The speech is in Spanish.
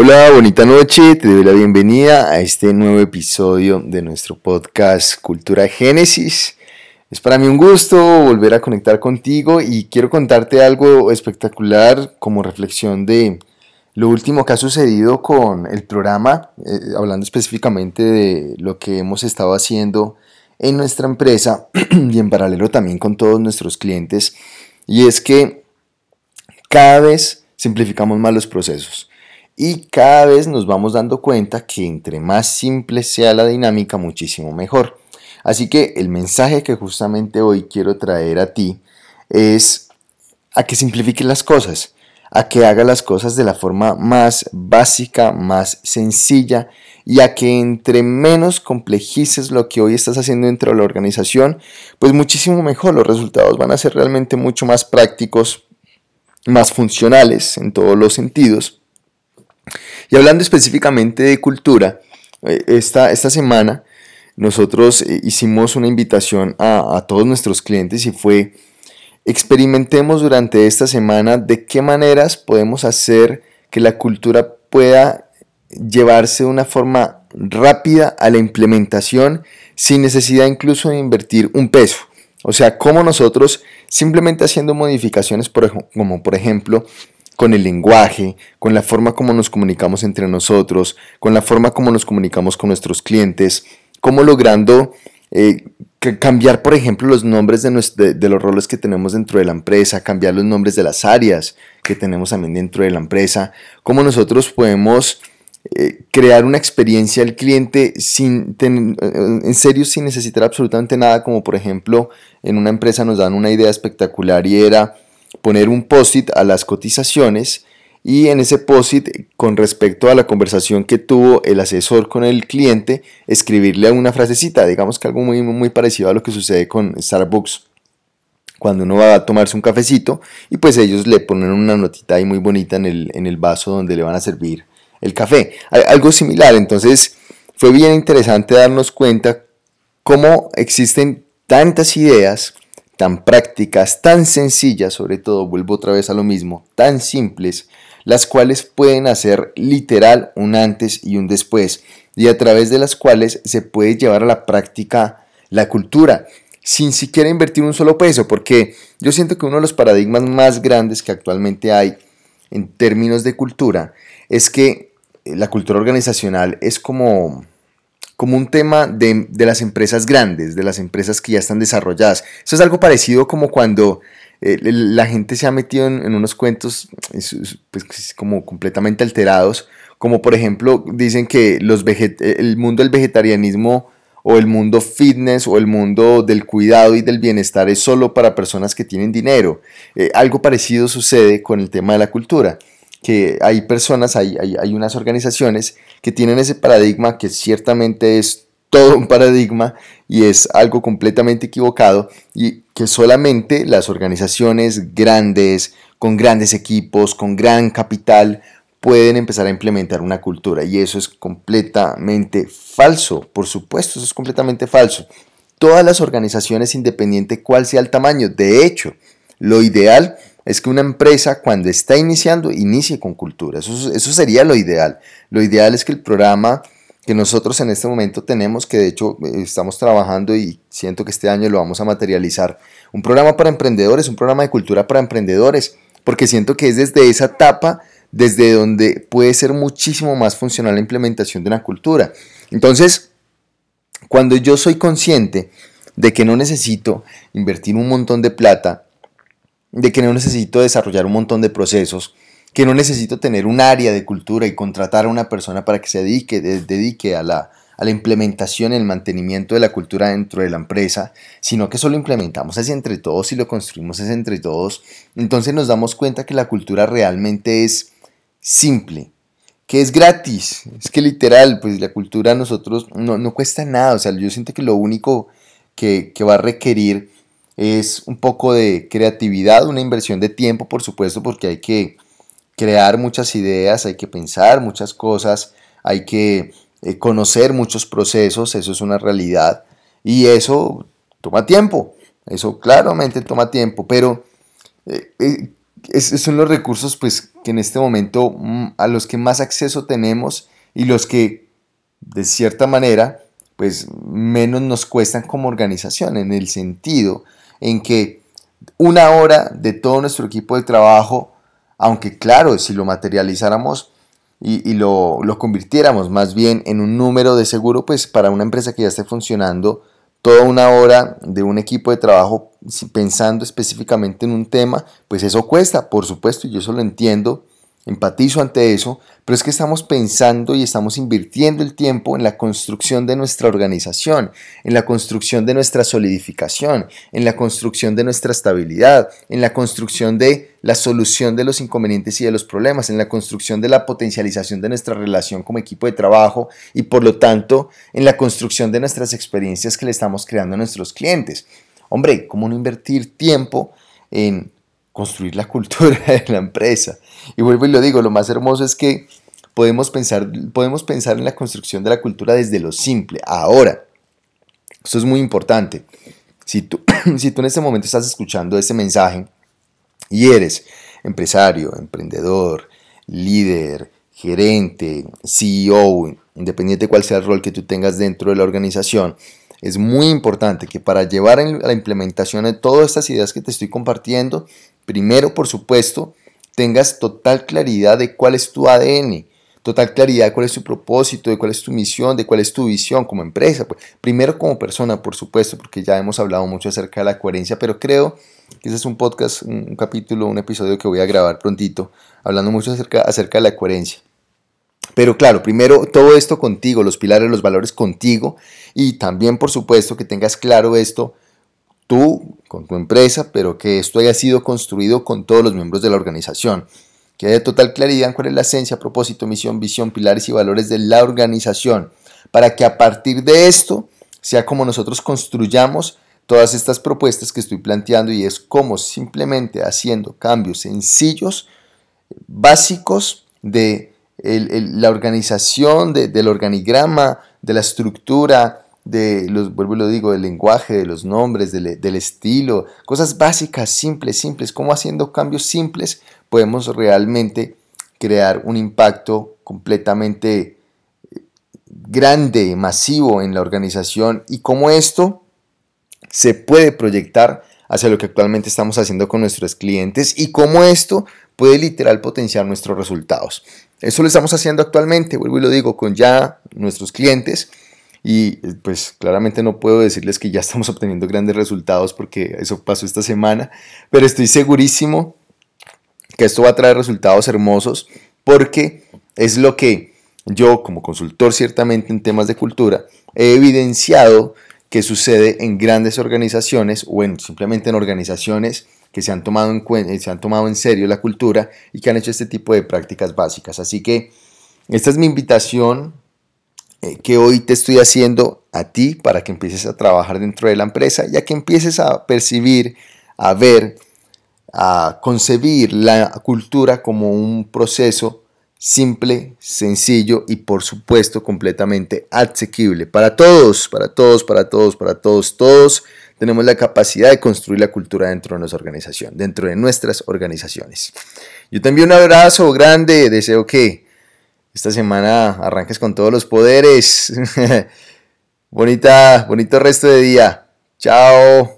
Hola, bonita noche, te doy la bienvenida a este nuevo episodio de nuestro podcast Cultura Génesis. Es para mí un gusto volver a conectar contigo y quiero contarte algo espectacular como reflexión de lo último que ha sucedido con el programa, eh, hablando específicamente de lo que hemos estado haciendo en nuestra empresa y en paralelo también con todos nuestros clientes, y es que cada vez simplificamos más los procesos y cada vez nos vamos dando cuenta que entre más simple sea la dinámica, muchísimo mejor. Así que el mensaje que justamente hoy quiero traer a ti es a que simplifiques las cosas, a que hagas las cosas de la forma más básica, más sencilla y a que entre menos complejices lo que hoy estás haciendo dentro de la organización, pues muchísimo mejor. Los resultados van a ser realmente mucho más prácticos, más funcionales en todos los sentidos. Y hablando específicamente de cultura, eh, esta, esta semana nosotros eh, hicimos una invitación a, a todos nuestros clientes y fue experimentemos durante esta semana de qué maneras podemos hacer que la cultura pueda llevarse de una forma rápida a la implementación sin necesidad incluso de invertir un peso. O sea, como nosotros simplemente haciendo modificaciones, como por ejemplo con el lenguaje, con la forma como nos comunicamos entre nosotros, con la forma como nos comunicamos con nuestros clientes, como logrando eh, cambiar, por ejemplo, los nombres de, de, los roles que tenemos dentro de la empresa, cambiar los nombres de las áreas que tenemos también dentro de la empresa, cómo nosotros podemos eh, crear una experiencia al cliente sin en serio sin necesitar absolutamente nada, como por ejemplo en una empresa nos dan una idea espectacular y era poner un post-it a las cotizaciones y en ese post-it con respecto a la conversación que tuvo el asesor con el cliente, escribirle una frasecita, digamos que algo muy, muy parecido a lo que sucede con Starbucks cuando uno va a tomarse un cafecito y pues ellos le ponen una notita ahí muy bonita en el, en el vaso donde le van a servir el café. Algo similar, entonces fue bien interesante darnos cuenta cómo existen tantas ideas tan prácticas, tan sencillas, sobre todo, vuelvo otra vez a lo mismo, tan simples, las cuales pueden hacer literal un antes y un después, y a través de las cuales se puede llevar a la práctica la cultura, sin siquiera invertir un solo peso, porque yo siento que uno de los paradigmas más grandes que actualmente hay en términos de cultura es que la cultura organizacional es como, como un tema de, las empresas grandes, de las empresas que ya están desarrolladas. Eso es algo parecido como cuando eh, la gente se ha metido en, unos cuentos pues, como completamente alterados, como por ejemplo dicen que el mundo del vegetarianismo o el mundo fitness o el mundo del cuidado y del bienestar es solo para personas que tienen dinero. Eh, algo parecido sucede con el tema de la cultura que hay personas, hay, hay, unas organizaciones que tienen ese paradigma que ciertamente es todo un paradigma y es algo completamente equivocado y que solamente las organizaciones grandes, con grandes equipos, con gran capital, pueden empezar a implementar una cultura y eso es completamente falso, por supuesto, eso es completamente falso. Todas las organizaciones, independiente cuál sea el tamaño, de hecho, lo ideal que una empresa cuando está iniciando, inicie con cultura. Eso, eso sería lo ideal. Lo ideal es que el programa que nosotros en este momento tenemos, que de hecho eh, estamos trabajando y siento que este año lo vamos a materializar, un programa para emprendedores, un programa de cultura para emprendedores, porque siento que es desde esa etapa desde donde puede ser muchísimo más funcional la implementación de una cultura. Entonces, cuando yo soy consciente de que no necesito invertir un montón de plata de que no necesito desarrollar un montón de procesos, que no necesito tener un área de cultura y contratar a una persona para que se dedique, dedique a la, a la implementación y el mantenimiento de la cultura dentro de la empresa, sino que solo implementamos es entre todos y lo construimos es entre todos, entonces nos damos cuenta que la cultura realmente es simple, que es gratis, es que literal, pues la cultura a nosotros no, no cuesta nada, o sea, yo siento que lo único que, que va a requerir es un poco de creatividad, una inversión de tiempo, por supuesto, porque hay que crear muchas ideas, hay que pensar muchas cosas, hay que eh, conocer muchos procesos, eso es una realidad, y eso toma tiempo, eso claramente toma tiempo, pero eh, eh, son los recursos pues que en este momento mm, a los que más acceso tenemos y los que de cierta manera pues menos nos cuestan como organización en el sentido en que una hora de todo nuestro equipo de trabajo, aunque claro, si lo materializáramos y, lo, lo, convirtiéramos más bien en un número de seguro, pues para una empresa que ya esté funcionando, toda una hora de un equipo de trabajo pensando específicamente en un tema, pues eso cuesta, por supuesto, y yo eso lo entiendo, empatizo ante eso, pero es que estamos pensando y estamos invirtiendo el tiempo en la construcción de nuestra organización, en la construcción de nuestra solidificación, en la construcción de nuestra estabilidad, en la construcción de la solución de los inconvenientes y de los problemas, en la construcción de la potencialización de nuestra relación como equipo de trabajo y por lo tanto en la construcción de nuestras experiencias que le estamos creando a nuestros clientes. Hombre, ¿cómo no invertir tiempo en construir la cultura de la empresa. Y vuelvo y lo digo, lo más hermoso es que podemos pensar, podemos pensar en la construcción de la cultura desde lo simple. Ahora, esto es muy importante. Si tú, si tú en este momento estás escuchando ese mensaje y eres empresario, emprendedor, líder, gerente, CEO, independiente de cuál sea el rol que tú tengas dentro de la organización, es muy importante que para llevar a la implementación de todas estas ideas que te estoy compartiendo, primero, por supuesto, tengas total claridad de cuál es tu ADN, total claridad de cuál es tu propósito, de cuál es tu misión, de cuál es tu visión como empresa. Pues, primero como persona, por supuesto, porque ya hemos hablado mucho acerca de la coherencia, pero creo que ese es un podcast, un capítulo, un episodio que voy a grabar prontito, hablando mucho acerca, acerca de la coherencia. Pero claro, primero todo esto contigo, los pilares, los valores contigo y también por supuesto que tengas claro esto tú con tu empresa, pero que esto haya sido construido con todos los miembros de la organización. Que haya total claridad en cuál es la esencia, propósito, misión, visión, pilares y valores de la organización, para que a partir de esto sea como nosotros construyamos todas estas propuestas que estoy planteando y es como simplemente haciendo cambios sencillos, básicos de la organización del organigrama, de la estructura, de los, vuelvo y lo digo, del lenguaje, de los nombres, del, del, estilo, cosas básicas, simples, simples, como haciendo cambios simples podemos realmente crear un impacto completamente eh, grande, masivo en la organización y cómo esto se puede proyectar hacia lo que actualmente estamos haciendo con nuestros clientes y cómo esto puede literal potenciar nuestros resultados. Eso lo estamos haciendo actualmente, vuelvo y lo digo, con ya nuestros clientes. Y pues claramente no puedo decirles que ya estamos obteniendo grandes resultados porque eso pasó esta semana, pero estoy segurísimo que esto va a traer resultados hermosos porque es lo que yo como consultor ciertamente en temas de cultura he evidenciado que sucede en grandes organizaciones o en, simplemente en organizaciones que se han, tomado en, se han tomado en serio la cultura y que han hecho este tipo de prácticas básicas. Así que esta es mi invitación eh, que hoy te estoy haciendo a ti para que empieces a trabajar dentro de la empresa, ya que empieces a percibir, a ver, a concebir la cultura como un proceso simple, sencillo y por supuesto completamente asequible para todos, para todos, para todos, para todos, todos tenemos la capacidad de construir la cultura dentro de nuestra organización, dentro de nuestras organizaciones. Yo te envío un abrazo grande, deseo que esta semana arranques con todos los poderes. Bonita, bonito resto de día. Chao.